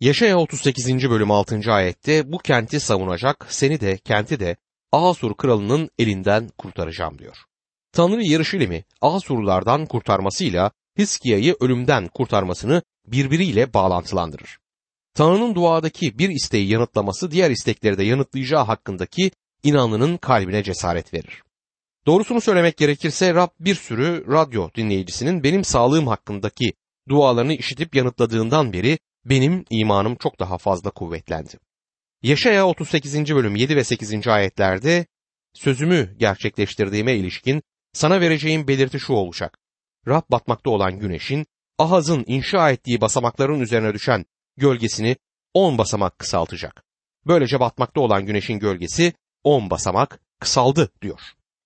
Yaşaya 38. bölüm 6. ayette bu kenti savunacak, seni de kenti de Asur kralının elinden kurtaracağım diyor. Tanrı Yeruşalim'i Asurlulardan kurtarmasıyla Hiskia'yı ölümden kurtarmasını birbiriyle bağlantılandırır. Tanrı'nın duadaki bir isteği yanıtlaması diğer istekleri de yanıtlayacağı hakkındaki inanlının kalbine cesaret verir. Doğrusunu söylemek gerekirse Rab bir sürü radyo dinleyicisinin benim sağlığım hakkındaki dualarını işitip yanıtladığından beri benim imanım çok daha fazla kuvvetlendi. Yaşaya 38. bölüm 7 ve 8. ayetlerde sözümü gerçekleştirdiğime ilişkin sana vereceğim belirti şu olacak. Rab batmakta olan güneşin Ahaz'ın inşa ettiği basamakların üzerine düşen gölgesini 10 basamak kısaltacak. Böylece batmakta olan güneşin gölgesi 10 basamak kısaldı diyor.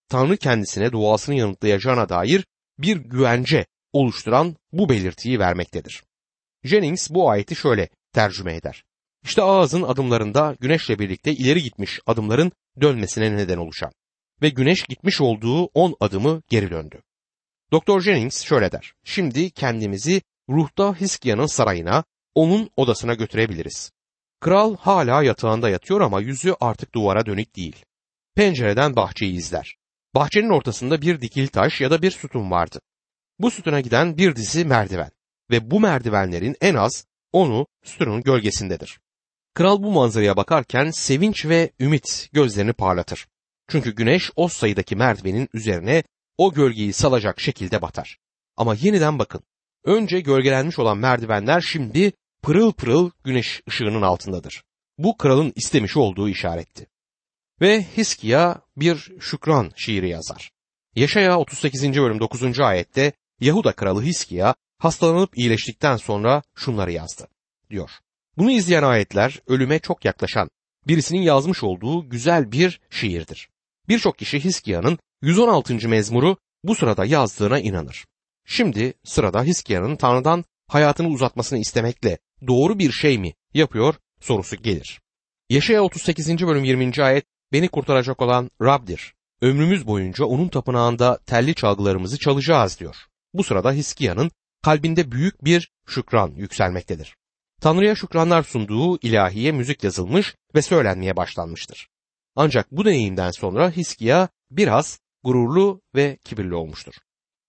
Tanrı kendisine duasını yanıtlayacağına dair bir güvence oluşturan bu belirtiyi vermektedir. Jennings bu ayeti şöyle tercüme eder. İşte ağzın adımlarında güneşle birlikte ileri gitmiş adımların dönmesine neden oluşan ve güneş gitmiş olduğu 10 adımı geri döndü. Doktor Jennings şöyle der. Şimdi kendimizi ruhta Hiskia'nın sarayına, onun odasına götürebiliriz. Kral hala yatağında yatıyor ama yüzü artık duvara dönük değil. Pencereden bahçeyi izler. Bahçenin ortasında bir dikil taş ya da bir sütun vardı. Bu sütuna giden bir dizi merdiven ve bu merdivenlerin en az onu sütunun gölgesindedir. Kral bu manzaraya bakarken sevinç ve ümit gözlerini parlatır. Çünkü güneş o sayıdaki merdivenin üzerine o gölgeyi salacak şekilde batar. Ama yeniden bakın. Önce gölgelenmiş olan merdivenler şimdi pırıl pırıl güneş ışığının altındadır. Bu kralın istemiş olduğu işaretti. Ve Hiskia bir şükran şiiri yazar. Yaşaya 38. bölüm 9. ayette Yahuda kralı Hiskia hastalanıp iyileştikten sonra şunları yazdı diyor. Bunu izleyen ayetler ölüme çok yaklaşan birisinin yazmış olduğu güzel bir şiirdir. Birçok kişi Hiskia'nın 116. mezmuru bu sırada yazdığına inanır. Şimdi sırada Hiskia'nın Tanrı'dan hayatını uzatmasını istemekle doğru bir şey mi yapıyor sorusu gelir. Yaşaya 38. bölüm 20. ayet beni kurtaracak olan Rab'dir. Ömrümüz boyunca onun tapınağında telli çalgılarımızı çalacağız diyor. Bu sırada Hiskia'nın kalbinde büyük bir şükran yükselmektedir. Tanrı'ya şükranlar sunduğu ilahiye müzik yazılmış ve söylenmeye başlanmıştır. Ancak bu deneyimden sonra Hiskia biraz gururlu ve kibirli olmuştur.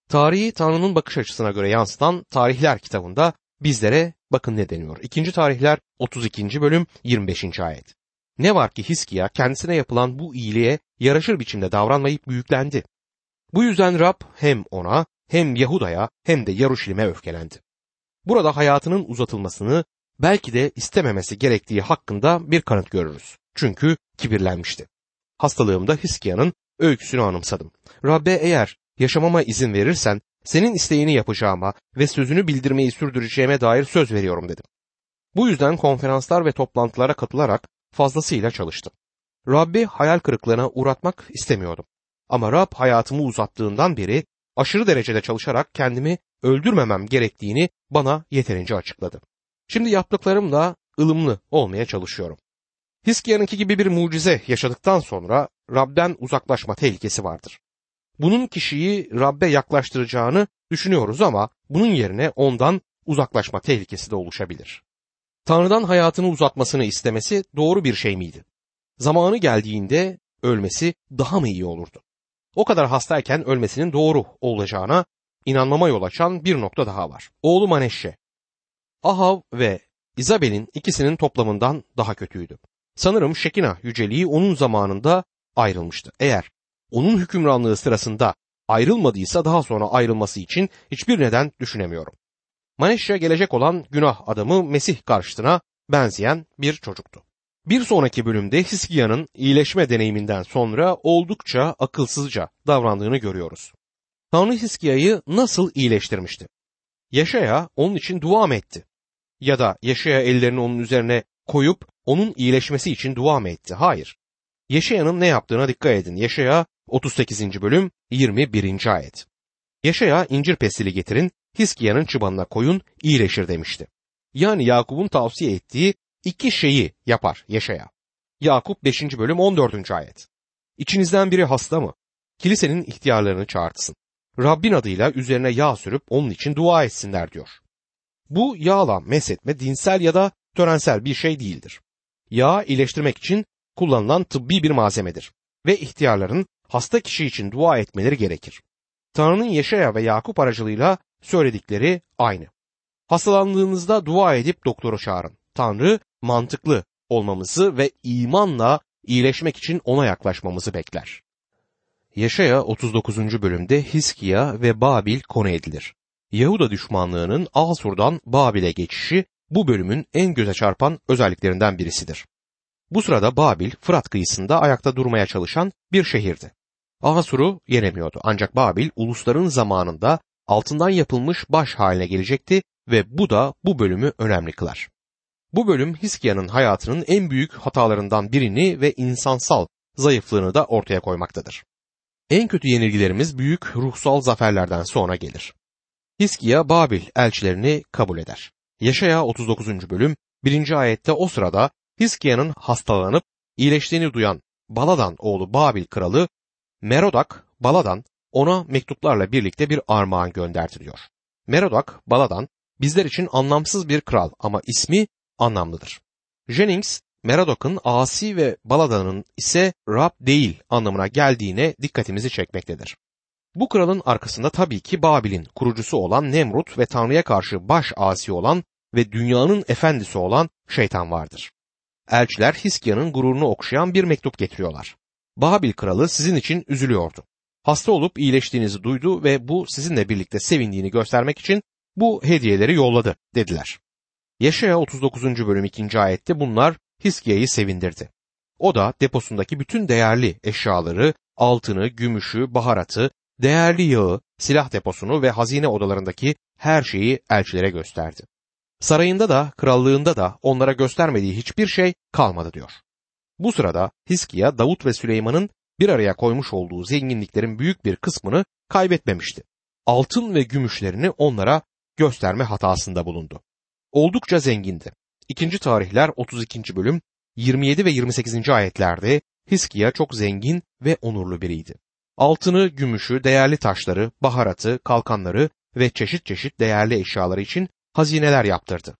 Tarihi Tanrı'nın bakış açısına göre yansıtan Tarihler kitabında bizlere bakın ne deniyor. 2. Tarihler 32. bölüm 25. ayet. Ne var ki Hiskia kendisine yapılan bu iyiliğe yaraşır biçimde davranmayıp büyüklendi. Bu yüzden Rab hem ona hem Yahuda'ya hem de Yaruşilim'e öfkelendi. Burada hayatının uzatılmasını belki de istememesi gerektiği hakkında bir kanıt görürüz. Çünkü kibirlenmişti. Hastalığımda Hiskia'nın öyküsünü anımsadım. Rabbe eğer yaşamama izin verirsen senin isteğini yapacağıma ve sözünü bildirmeyi sürdüreceğime dair söz veriyorum dedim. Bu yüzden konferanslar ve toplantılara katılarak fazlasıyla çalıştım. Rabbi hayal kırıklığına uğratmak istemiyordum. Ama Rab hayatımı uzattığından beri aşırı derecede çalışarak kendimi öldürmemem gerektiğini bana yeterince açıkladı. Şimdi yaptıklarımla ılımlı olmaya çalışıyorum. Hiskia'nınki gibi bir mucize yaşadıktan sonra Rab'den uzaklaşma tehlikesi vardır. Bunun kişiyi Rab'be yaklaştıracağını düşünüyoruz ama bunun yerine ondan uzaklaşma tehlikesi de oluşabilir. Tanrı'dan hayatını uzatmasını istemesi doğru bir şey miydi? Zamanı geldiğinde ölmesi daha mı iyi olurdu? O kadar hastayken ölmesinin doğru olacağına inanmama yol açan bir nokta daha var. Oğlu Maneşşe. Ahav ve İzabel'in ikisinin toplamından daha kötüydü. Sanırım Şekina yüceliği onun zamanında ayrılmıştı. Eğer onun hükümranlığı sırasında ayrılmadıysa daha sonra ayrılması için hiçbir neden düşünemiyorum. Maneşya gelecek olan günah adamı Mesih karşıtına benzeyen bir çocuktu. Bir sonraki bölümde Hiskia'nın iyileşme deneyiminden sonra oldukça akılsızca davrandığını görüyoruz. Tanrı Hiskia'yı nasıl iyileştirmişti? Yaşaya onun için dua mı etti? Ya da Yaşaya ellerini onun üzerine koyup onun iyileşmesi için dua mı etti? Hayır. Yaşaya'nın ne yaptığına dikkat edin. Yaşaya 38. bölüm 21. ayet. Yaşaya incir pestili getirin, Hiskia'nın çıbanına koyun, iyileşir demişti. Yani Yakup'un tavsiye ettiği iki şeyi yapar Yaşaya. Yakup 5. bölüm 14. ayet. İçinizden biri hasta mı? Kilisenin ihtiyarlarını çağırtsın. Rabbin adıyla üzerine yağ sürüp onun için dua etsinler diyor. Bu yağla mesetme dinsel ya da törensel bir şey değildir. Yağ iyileştirmek için kullanılan tıbbi bir malzemedir ve ihtiyarların hasta kişi için dua etmeleri gerekir. Tanrı'nın Yeşaya ve Yakup aracılığıyla söyledikleri aynı. Hastalandığınızda dua edip doktoru çağırın. Tanrı mantıklı olmamızı ve imanla iyileşmek için ona yaklaşmamızı bekler. Yaşaya 39. bölümde Hiskiya ve Babil konu edilir. Yahuda düşmanlığının Asur'dan Babil'e geçişi bu bölümün en göze çarpan özelliklerinden birisidir. Bu sırada Babil, Fırat kıyısında ayakta durmaya çalışan bir şehirdi. Asur'u yenemiyordu ancak Babil ulusların zamanında altından yapılmış baş haline gelecekti ve bu da bu bölümü önemli kılar. Bu bölüm Hiskia'nın hayatının en büyük hatalarından birini ve insansal zayıflığını da ortaya koymaktadır. En kötü yenilgilerimiz büyük ruhsal zaferlerden sonra gelir. Hiskia Babil elçilerini kabul eder. Yaşaya 39. bölüm 1. ayette o sırada Hiskia'nın hastalanıp iyileştiğini duyan Baladan oğlu Babil kralı Merodak Baladan ona mektuplarla birlikte bir armağan göndertiliyor. Merodak Baladan bizler için anlamsız bir kral ama ismi anlamlıdır. Jennings Merodok'un asi ve Baladan'ın ise Rab değil anlamına geldiğine dikkatimizi çekmektedir. Bu kralın arkasında tabii ki Babil'in kurucusu olan Nemrut ve Tanrı'ya karşı baş asi olan ve dünyanın efendisi olan şeytan vardır. Elçiler Hiskia'nın gururunu okşayan bir mektup getiriyorlar. Babil kralı sizin için üzülüyordu. Hasta olup iyileştiğinizi duydu ve bu sizinle birlikte sevindiğini göstermek için bu hediyeleri yolladı dediler. Yaşaya 39. bölüm 2. ayette bunlar Hiskia'yı sevindirdi. O da deposundaki bütün değerli eşyaları, altını, gümüşü, baharatı, değerli yağı, silah deposunu ve hazine odalarındaki her şeyi elçilere gösterdi. Sarayında da krallığında da onlara göstermediği hiçbir şey kalmadı diyor. Bu sırada Hiskia Davut ve Süleyman'ın bir araya koymuş olduğu zenginliklerin büyük bir kısmını kaybetmemişti. Altın ve gümüşlerini onlara gösterme hatasında bulundu. Oldukça zengindi. İkinci tarihler 32. bölüm 27 ve 28. ayetlerde Hiskia çok zengin ve onurlu biriydi. Altını, gümüşü, değerli taşları, baharatı, kalkanları ve çeşit çeşit değerli eşyaları için hazineler yaptırdı.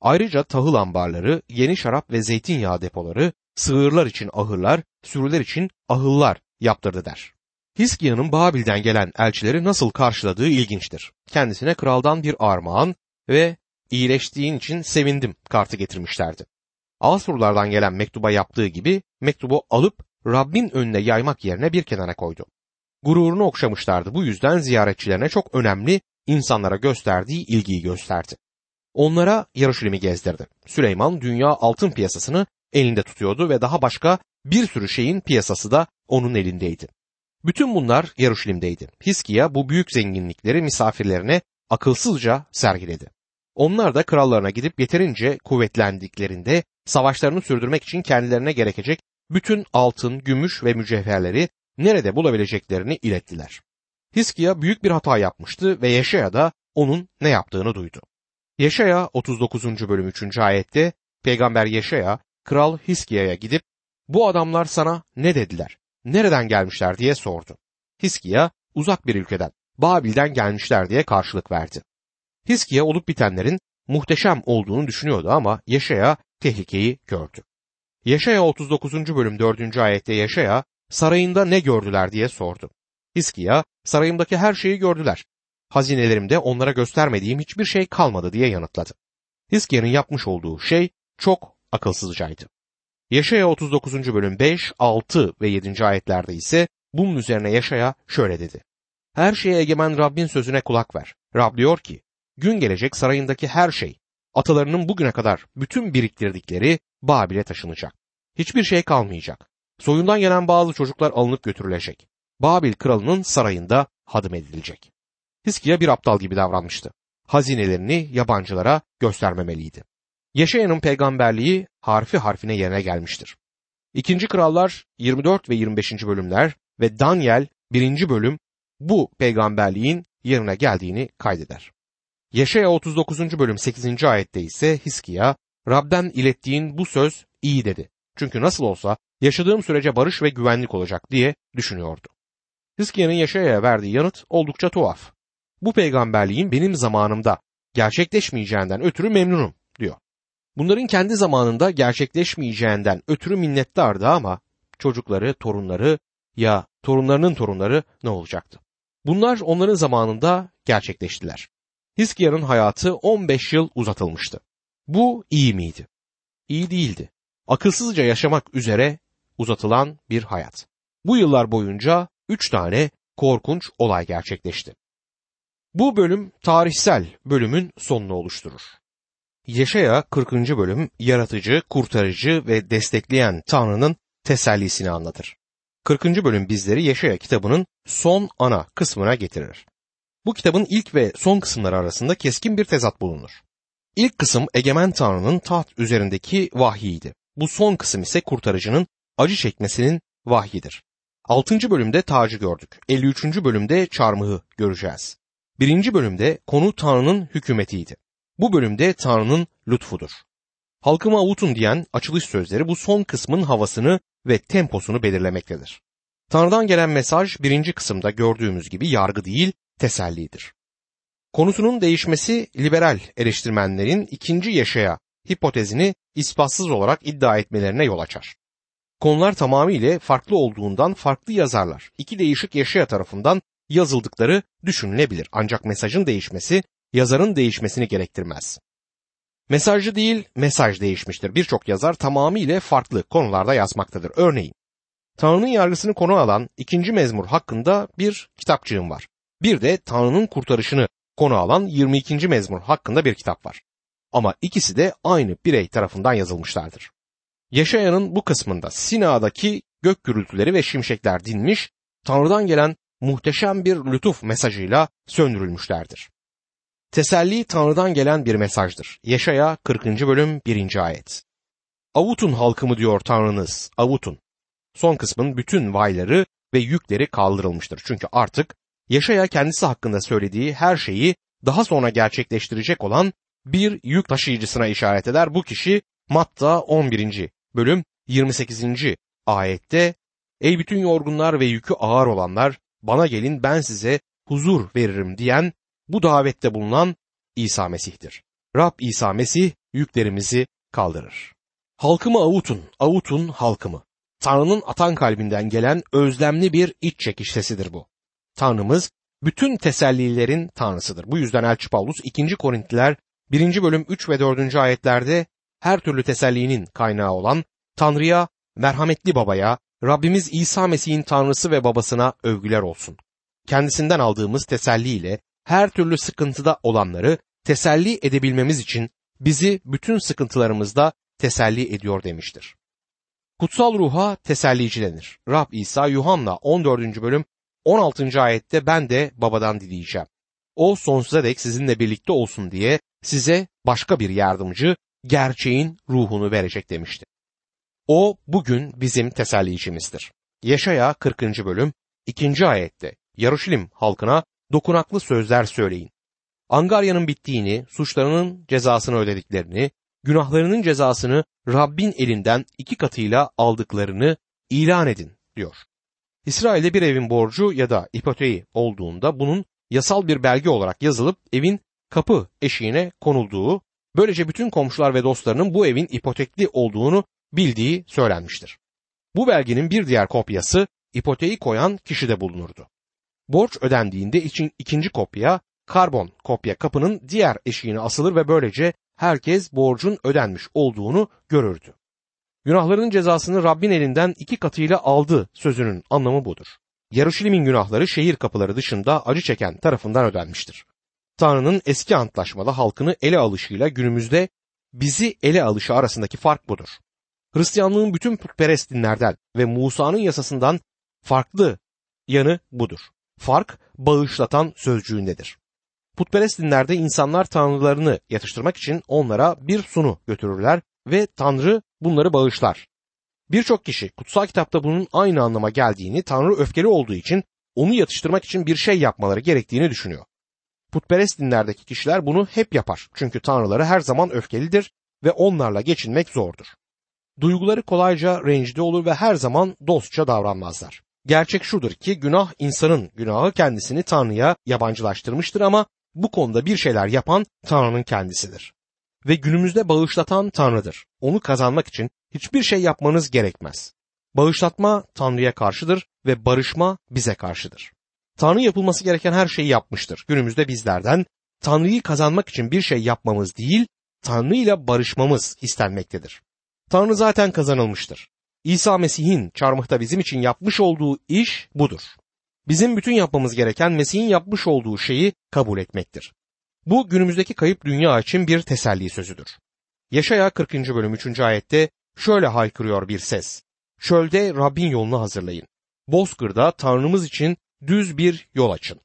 Ayrıca tahıl ambarları, yeni şarap ve zeytinyağı depoları, sığırlar için ahırlar, sürüler için ahıllar yaptırdı der. Hiskia'nın Babil'den gelen elçileri nasıl karşıladığı ilginçtir. Kendisine kraldan bir armağan ve iyileştiğin için sevindim kartı getirmişlerdi. Asurlardan gelen mektuba yaptığı gibi mektubu alıp Rabbin önüne yaymak yerine bir kenara koydu. Gururunu okşamışlardı bu yüzden ziyaretçilerine çok önemli insanlara gösterdiği ilgiyi gösterdi. Onlara Yarışilim'i gezdirdi. Süleyman dünya altın piyasasını elinde tutuyordu ve daha başka bir sürü şeyin piyasası da onun elindeydi. Bütün bunlar Yarışilim'deydi. Hiskiya bu büyük zenginlikleri misafirlerine akılsızca sergiledi. Onlar da krallarına gidip yeterince kuvvetlendiklerinde savaşlarını sürdürmek için kendilerine gerekecek bütün altın, gümüş ve mücevherleri nerede bulabileceklerini ilettiler. Hiskiya büyük bir hata yapmıştı ve Yeşaya da onun ne yaptığını duydu. Yeşaya 39. bölüm 3. ayette peygamber Yeşaya kral Hiskiya'ya gidip bu adamlar sana ne dediler, nereden gelmişler diye sordu. Hiskiya uzak bir ülkeden, Babil'den gelmişler diye karşılık verdi. Hiskiya olup bitenlerin muhteşem olduğunu düşünüyordu ama Yaşaya tehlikeyi gördü. Yaşaya 39. bölüm 4. ayette Yaşaya sarayında ne gördüler diye sordu. Hiskiya sarayımdaki her şeyi gördüler. Hazinelerimde onlara göstermediğim hiçbir şey kalmadı diye yanıtladı. Hiskiya'nın yapmış olduğu şey çok akılsızcaydı. Yaşaya 39. bölüm 5, 6 ve 7. ayetlerde ise bunun üzerine Yaşaya şöyle dedi. Her şeye egemen Rabbin sözüne kulak ver. Rab diyor ki, gün gelecek sarayındaki her şey, atalarının bugüne kadar bütün biriktirdikleri Babil'e taşınacak. Hiçbir şey kalmayacak. Soyundan gelen bazı çocuklar alınıp götürülecek. Babil kralının sarayında hadım edilecek. Hiskiya bir aptal gibi davranmıştı. Hazinelerini yabancılara göstermemeliydi. Yaşayanın peygamberliği harfi harfine yerine gelmiştir. İkinci Krallar 24 ve 25. bölümler ve Daniel 1. bölüm bu peygamberliğin yerine geldiğini kaydeder. Yaşaya 39. bölüm 8. ayette ise Hiskiya, Rab'den ilettiğin bu söz iyi dedi. Çünkü nasıl olsa yaşadığım sürece barış ve güvenlik olacak diye düşünüyordu. Hiskia'nın Yaşaya'ya verdiği yanıt oldukça tuhaf. Bu peygamberliğin benim zamanımda gerçekleşmeyeceğinden ötürü memnunum diyor. Bunların kendi zamanında gerçekleşmeyeceğinden ötürü minnettardı ama çocukları, torunları ya torunlarının torunları ne olacaktı? Bunlar onların zamanında gerçekleştiler. Hiskia'nın hayatı 15 yıl uzatılmıştı. Bu iyi miydi? İyi değildi. Akılsızca yaşamak üzere uzatılan bir hayat. Bu yıllar boyunca üç tane korkunç olay gerçekleşti. Bu bölüm tarihsel bölümün sonunu oluşturur. Yaşaya 40. bölüm yaratıcı, kurtarıcı ve destekleyen Tanrı'nın tesellisini anlatır. 40. bölüm bizleri Yaşaya kitabının son ana kısmına getirir. Bu kitabın ilk ve son kısımları arasında keskin bir tezat bulunur. İlk kısım egemen Tanrı'nın taht üzerindeki vahyiydi. Bu son kısım ise kurtarıcının acı çekmesinin vahyidir. 6. bölümde tacı gördük. 53. bölümde çarmıhı göreceğiz. 1. bölümde konu Tanrı'nın hükümetiydi. Bu bölümde Tanrı'nın lütfudur. Halkıma avutun diyen açılış sözleri bu son kısmın havasını ve temposunu belirlemektedir. Tanrı'dan gelen mesaj birinci kısımda gördüğümüz gibi yargı değil, tesellidir. Konusunun değişmesi liberal eleştirmenlerin ikinci yaşaya hipotezini ispatsız olarak iddia etmelerine yol açar. Konular tamamıyla farklı olduğundan farklı yazarlar iki değişik yaşaya tarafından yazıldıkları düşünülebilir. Ancak mesajın değişmesi yazarın değişmesini gerektirmez. Mesajcı değil, mesaj değişmiştir. Birçok yazar tamamıyla farklı konularda yazmaktadır. Örneğin, Tanrı'nın yargısını konu alan ikinci mezmur hakkında bir kitapçığım var. Bir de Tanrı'nın kurtarışını konu alan 22. mezmur hakkında bir kitap var. Ama ikisi de aynı birey tarafından yazılmışlardır. Yaşayanın bu kısmında Sina'daki gök gürültüleri ve şimşekler dinmiş, Tanrı'dan gelen muhteşem bir lütuf mesajıyla söndürülmüşlerdir. Teselli Tanrı'dan gelen bir mesajdır. Yaşaya 40. bölüm 1. ayet. Avutun halkımı diyor Tanrınız, avutun. Son kısmın bütün vayları ve yükleri kaldırılmıştır. Çünkü artık Yaşaya kendisi hakkında söylediği her şeyi daha sonra gerçekleştirecek olan bir yük taşıyıcısına işaret eder. Bu kişi Matta 11. bölüm 28. ayette Ey bütün yorgunlar ve yükü ağır olanlar bana gelin ben size huzur veririm diyen bu davette bulunan İsa Mesih'tir. Rab İsa Mesih yüklerimizi kaldırır. Halkımı avutun, avutun halkımı. Tanrı'nın atan kalbinden gelen özlemli bir iç çekiş sesidir bu. Tanrımız bütün tesellilerin tanrısıdır. Bu yüzden Elçi Paulus 2. Korintliler 1. bölüm 3 ve 4. ayetlerde her türlü tesellinin kaynağı olan Tanrı'ya, merhametli babaya, Rabbimiz İsa Mesih'in Tanrısı ve babasına övgüler olsun. Kendisinden aldığımız teselli ile her türlü sıkıntıda olanları teselli edebilmemiz için bizi bütün sıkıntılarımızda teselli ediyor demiştir. Kutsal ruha tesellici denir. Rab İsa Yuhanna 14. bölüm 16. ayette ben de babadan dileyeceğim. O sonsuza dek sizinle birlikte olsun diye size başka bir yardımcı gerçeğin ruhunu verecek demişti. O bugün bizim tesellicimizdir. Yaşaya 40. bölüm 2. ayette Yaruşilim halkına dokunaklı sözler söyleyin. Angarya'nın bittiğini, suçlarının cezasını ödediklerini, günahlarının cezasını Rabbin elinden iki katıyla aldıklarını ilan edin diyor. İsrail'de bir evin borcu ya da ipoteği olduğunda bunun yasal bir belge olarak yazılıp evin kapı eşiğine konulduğu, böylece bütün komşular ve dostlarının bu evin ipotekli olduğunu bildiği söylenmiştir. Bu belgenin bir diğer kopyası ipoteği koyan kişide bulunurdu. Borç ödendiğinde için ikinci kopya karbon kopya kapının diğer eşiğine asılır ve böylece herkes borcun ödenmiş olduğunu görürdü. Günahlarının cezasını Rabbin elinden iki katıyla aldı sözünün anlamı budur. Yarışilim'in günahları şehir kapıları dışında acı çeken tarafından ödenmiştir. Tanrı'nın eski antlaşmada halkını ele alışıyla günümüzde bizi ele alışı arasındaki fark budur. Hristiyanlığın bütün putperest dinlerden ve Musa'nın yasasından farklı yanı budur. Fark bağışlatan sözcüğündedir. Putperest dinlerde insanlar tanrılarını yatıştırmak için onlara bir sunu götürürler ve Tanrı bunları bağışlar. Birçok kişi kutsal kitapta bunun aynı anlama geldiğini, Tanrı öfkeli olduğu için onu yatıştırmak için bir şey yapmaları gerektiğini düşünüyor. Putperest dinlerdeki kişiler bunu hep yapar. Çünkü tanrıları her zaman öfkelidir ve onlarla geçinmek zordur. Duyguları kolayca rencide olur ve her zaman dostça davranmazlar. Gerçek şudur ki günah insanın günahı kendisini Tanrı'ya yabancılaştırmıştır ama bu konuda bir şeyler yapan Tanrı'nın kendisidir. Ve günümüzde bağışlatan Tanrı'dır. Onu kazanmak için hiçbir şey yapmanız gerekmez. Bağışlatma Tanrı'ya karşıdır ve barışma bize karşıdır. Tanrı yapılması gereken her şeyi yapmıştır. Günümüzde bizlerden Tanrı'yı kazanmak için bir şey yapmamız değil, Tanrı ile barışmamız istenmektedir. Tanrı zaten kazanılmıştır. İsa Mesih'in çarmıhta bizim için yapmış olduğu iş budur. Bizim bütün yapmamız gereken Mesih'in yapmış olduğu şeyi kabul etmektir. Bu günümüzdeki kayıp dünya için bir teselli sözüdür. Yaşaya 40. bölüm 3. ayette şöyle haykırıyor bir ses. Çölde Rabbin yolunu hazırlayın. Bozkır'da Tanrımız için düz bir yol açın.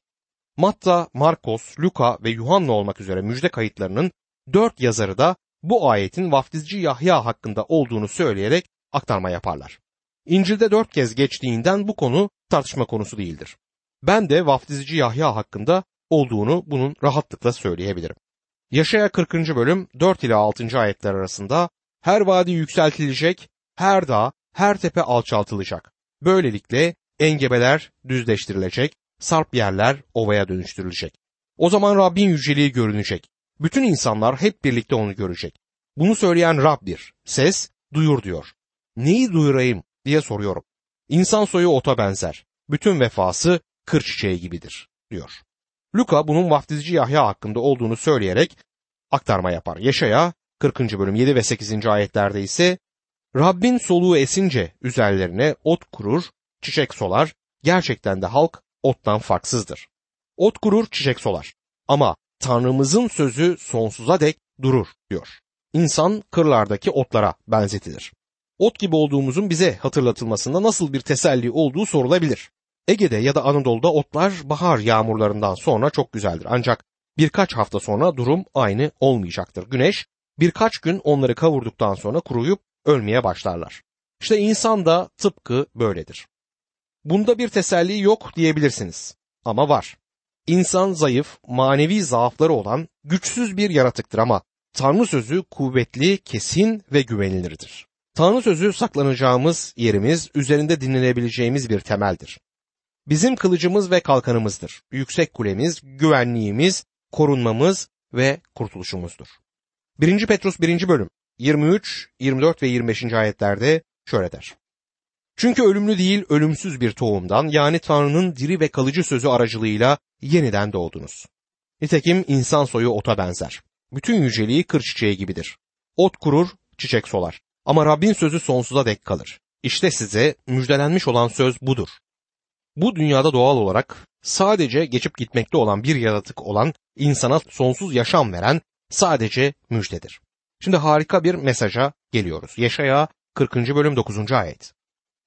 Matta, Markos, Luka ve Yuhanna olmak üzere müjde kayıtlarının dört yazarı da bu ayetin vaftizci Yahya hakkında olduğunu söyleyerek aktarma yaparlar. İncil'de dört kez geçtiğinden bu konu tartışma konusu değildir. Ben de vaftizci Yahya hakkında olduğunu bunun rahatlıkla söyleyebilirim. Yaşaya 40. bölüm 4 ile 6. ayetler arasında her vadi yükseltilecek, her dağ, her tepe alçaltılacak. Böylelikle engebeler düzleştirilecek, sarp yerler ovaya dönüştürülecek. O zaman Rabbin yüceliği görünecek. Bütün insanlar hep birlikte onu görecek. Bunu söyleyen Rab'dir. Ses duyur diyor. Neyi duyurayım diye soruyorum. İnsan soyu ota benzer. Bütün vefası kır çiçeği gibidir diyor. Luka bunun vaftizci Yahya hakkında olduğunu söyleyerek aktarma yapar. Yaşaya 40. bölüm 7 ve 8. ayetlerde ise Rabbin soluğu esince üzerlerine ot kurur, çiçek solar, gerçekten de halk ottan farksızdır. Ot kurur, çiçek solar. Ama Tanrımızın sözü sonsuza dek durur diyor. İnsan kırlardaki otlara benzetilir. Ot gibi olduğumuzun bize hatırlatılmasında nasıl bir teselli olduğu sorulabilir. Ege'de ya da Anadolu'da otlar bahar yağmurlarından sonra çok güzeldir. Ancak birkaç hafta sonra durum aynı olmayacaktır. Güneş birkaç gün onları kavurduktan sonra kuruyup ölmeye başlarlar. İşte insan da tıpkı böyledir. Bunda bir teselli yok diyebilirsiniz. Ama var. İnsan zayıf, manevi zaafları olan güçsüz bir yaratıktır ama Tanrı sözü kuvvetli, kesin ve güvenilirdir. Tanrı sözü saklanacağımız yerimiz, üzerinde dinlenebileceğimiz bir temeldir. Bizim kılıcımız ve kalkanımızdır. Yüksek kulemiz, güvenliğimiz, korunmamız ve kurtuluşumuzdur. 1. Petrus 1. bölüm 23, 24 ve 25. ayetlerde şöyle der. Çünkü ölümlü değil ölümsüz bir tohumdan yani Tanrı'nın diri ve kalıcı sözü aracılığıyla yeniden doğdunuz. Nitekim insan soyu ota benzer. Bütün yüceliği kır çiçeği gibidir. Ot kurur, çiçek solar. Ama Rabbin sözü sonsuza dek kalır. İşte size müjdelenmiş olan söz budur. Bu dünyada doğal olarak sadece geçip gitmekte olan bir yaratık olan insana sonsuz yaşam veren sadece müjdedir. Şimdi harika bir mesaja geliyoruz. Yaşaya 40. bölüm 9. ayet.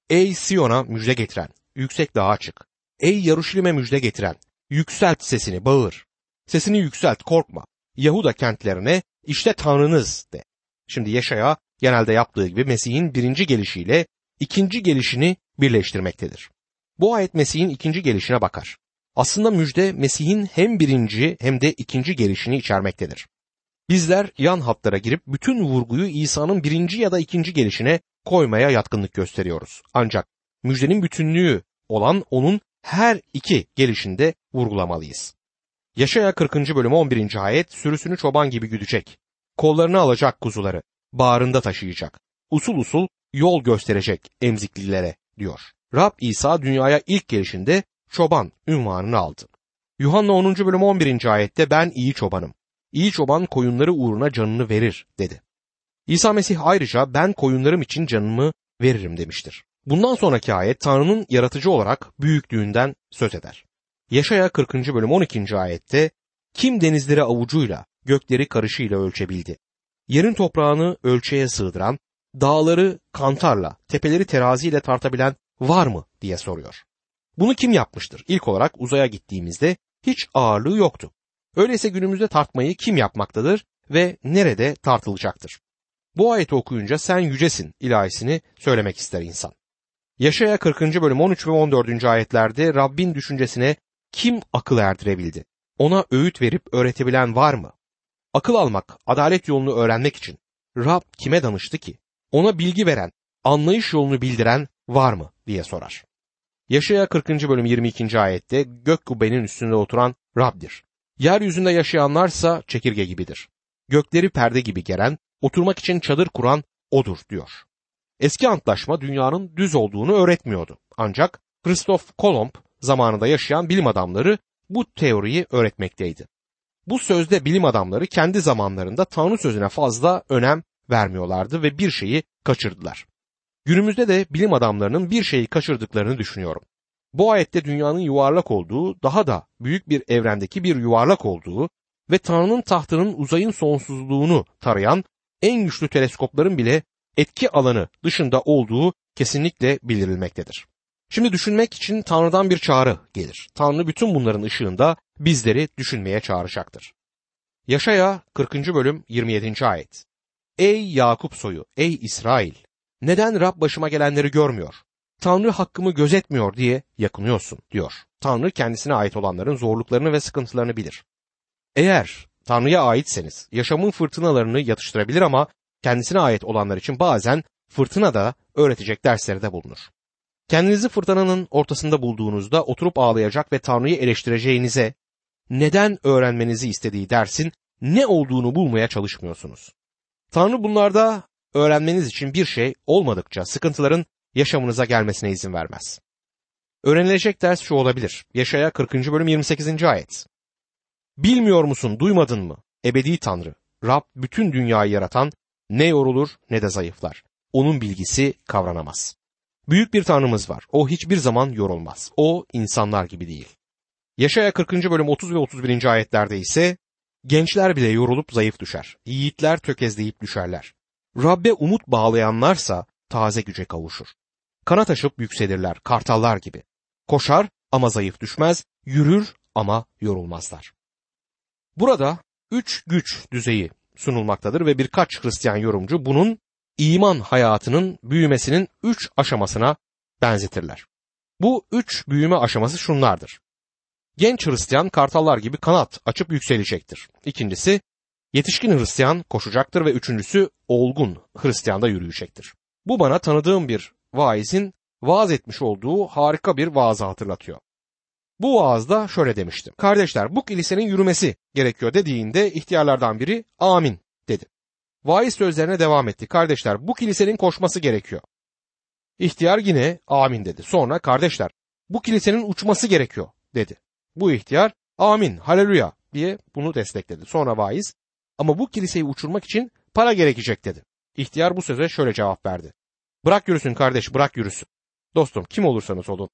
Ey Siyon'a müjde getiren, yüksek dağa çık. Ey Yaruşilim'e müjde getiren, yükselt sesini, bağır. Sesini yükselt, korkma. Yahuda kentlerine işte Tanrınız de. Şimdi Yaşaya genelde yaptığı gibi Mesih'in birinci gelişiyle ikinci gelişini birleştirmektedir. Bu ayet Mesih'in ikinci gelişine bakar. Aslında müjde Mesih'in hem birinci hem de ikinci gelişini içermektedir. Bizler yan hatlara girip bütün vurguyu İsa'nın birinci ya da ikinci gelişine koymaya yatkınlık gösteriyoruz. Ancak müjdenin bütünlüğü olan onun her iki gelişinde vurgulamalıyız. Yaşaya 40. bölüm 11. ayet sürüsünü çoban gibi güdecek. Kollarını alacak kuzuları, bağrında taşıyacak. Usul usul yol gösterecek emziklilere diyor. Rab İsa dünyaya ilk gelişinde çoban ünvanını aldı. Yuhanna 10. bölüm 11. ayette ben iyi çobanım. İyi çoban koyunları uğruna canını verir dedi. İsa Mesih ayrıca ben koyunlarım için canımı veririm demiştir. Bundan sonraki ayet Tanrı'nın yaratıcı olarak büyüklüğünden söz eder. Yaşaya 40. bölüm 12. ayette kim denizleri avucuyla, gökleri karışıyla ölçebildi? Yerin toprağını ölçeğe sığdıran, dağları kantarla, tepeleri teraziyle tartabilen var mı diye soruyor. Bunu kim yapmıştır? İlk olarak uzaya gittiğimizde hiç ağırlığı yoktu. Öyleyse günümüzde tartmayı kim yapmaktadır ve nerede tartılacaktır? Bu ayeti okuyunca sen yücesin ilahisini söylemek ister insan. Yaşaya 40. bölüm 13 ve 14. ayetlerde Rabbin düşüncesine kim akıl erdirebildi? Ona öğüt verip öğretebilen var mı? Akıl almak, adalet yolunu öğrenmek için Rab kime danıştı ki? Ona bilgi veren, anlayış yolunu bildiren var mı diye sorar. Yaşaya 40. bölüm 22. ayette gök kubbenin üstünde oturan Rab'dir. Yeryüzünde yaşayanlarsa çekirge gibidir. gökleri perde gibi geren, oturmak için çadır kuran odur diyor. Eski antlaşma dünyanın düz olduğunu öğretmiyordu. Ancak Christoph Kolomb zamanında yaşayan bilim adamları bu teoriyi öğretmekteydi. Bu sözde bilim adamları kendi zamanlarında Tanrı sözüne fazla önem vermiyorlardı ve bir şeyi kaçırdılar. Günümüzde de bilim adamlarının bir şeyi kaçırdıklarını düşünüyorum. Bu ayette dünyanın yuvarlak olduğu, daha da büyük bir evrendeki bir yuvarlak olduğu ve Tanrı'nın tahtının uzayın sonsuzluğunu tarayan en güçlü teleskopların bile etki alanı dışında olduğu kesinlikle bildirilmektedir. Şimdi düşünmek için Tanrı'dan bir çağrı gelir. Tanrı bütün bunların ışığında bizleri düşünmeye çağıracaktır. Yaşaya 40. bölüm 27. ayet. Ey Yakup soyu, ey İsrail! Neden Rab başıma gelenleri görmüyor? Tanrı hakkımı gözetmiyor diye yakınıyorsun diyor. Tanrı kendisine ait olanların zorluklarını ve sıkıntılarını bilir. Eğer Tanrı'ya aitseniz yaşamın fırtınalarını yatıştırabilir ama kendisine ait olanlar için bazen fırtına da öğretecek dersleri de bulunur. Kendinizi fırtınanın ortasında bulduğunuzda oturup ağlayacak ve Tanrı'yı eleştireceğinize neden öğrenmenizi istediği dersin ne olduğunu bulmaya çalışmıyorsunuz. Tanrı bunlarda öğrenmeniz için bir şey olmadıkça sıkıntıların yaşamınıza gelmesine izin vermez. Öğrenilecek ders şu olabilir. Yaşaya 40. bölüm 28. ayet. Bilmiyor musun, duymadın mı? Ebedi Tanrı, Rab bütün dünyayı yaratan ne yorulur ne de zayıflar. Onun bilgisi kavranamaz. Büyük bir Tanrımız var. O hiçbir zaman yorulmaz. O insanlar gibi değil. Yaşaya 40. bölüm 30 ve 31. ayetlerde ise gençler bile yorulup zayıf düşer. Yiğitler tökezleyip düşerler. Rabbe umut bağlayanlarsa taze güce kavuşur. Kanat açıp yükselirler kartallar gibi. Koşar ama zayıf düşmez, yürür ama yorulmazlar. Burada üç güç düzeyi sunulmaktadır ve birkaç Hristiyan yorumcu bunun iman hayatının büyümesinin üç aşamasına benzetirler. Bu üç büyüme aşaması şunlardır. Genç Hristiyan kartallar gibi kanat açıp yükselecektir. İkincisi yetişkin Hristiyan koşacaktır ve üçüncüsü olgun Hristiyan da yürüyecektir. Bu bana tanıdığım bir vaizin vaaz etmiş olduğu harika bir vaazı hatırlatıyor. Bu vaazda şöyle demişti. Kardeşler bu kilisenin yürümesi gerekiyor dediğinde ihtiyarlardan biri amin dedi. Vaiz sözlerine devam etti. Kardeşler bu kilisenin koşması gerekiyor. İhtiyar yine amin dedi. Sonra kardeşler bu kilisenin uçması gerekiyor dedi. Bu ihtiyar amin haleluya diye bunu destekledi. Sonra vaiz ama bu kiliseyi uçurmak için para gerekecek dedi. İhtiyar bu söze şöyle cevap verdi. Bırak yürüsün kardeş bırak yürüsün. Dostum kim olursanız olun.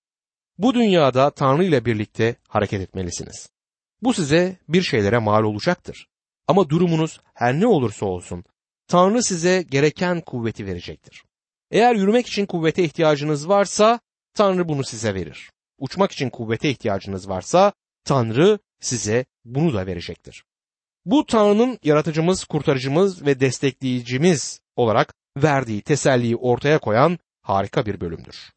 Bu dünyada Tanrı ile birlikte hareket etmelisiniz. Bu size bir şeylere mal olacaktır. Ama durumunuz her ne olursa olsun Tanrı size gereken kuvveti verecektir. Eğer yürümek için kuvvete ihtiyacınız varsa Tanrı bunu size verir. Uçmak için kuvvete ihtiyacınız varsa Tanrı size bunu da verecektir. Bu Tanrı'nın yaratıcımız, kurtarıcımız ve destekleyicimiz olarak verdiği teselliyi ortaya koyan harika bir bölümdür.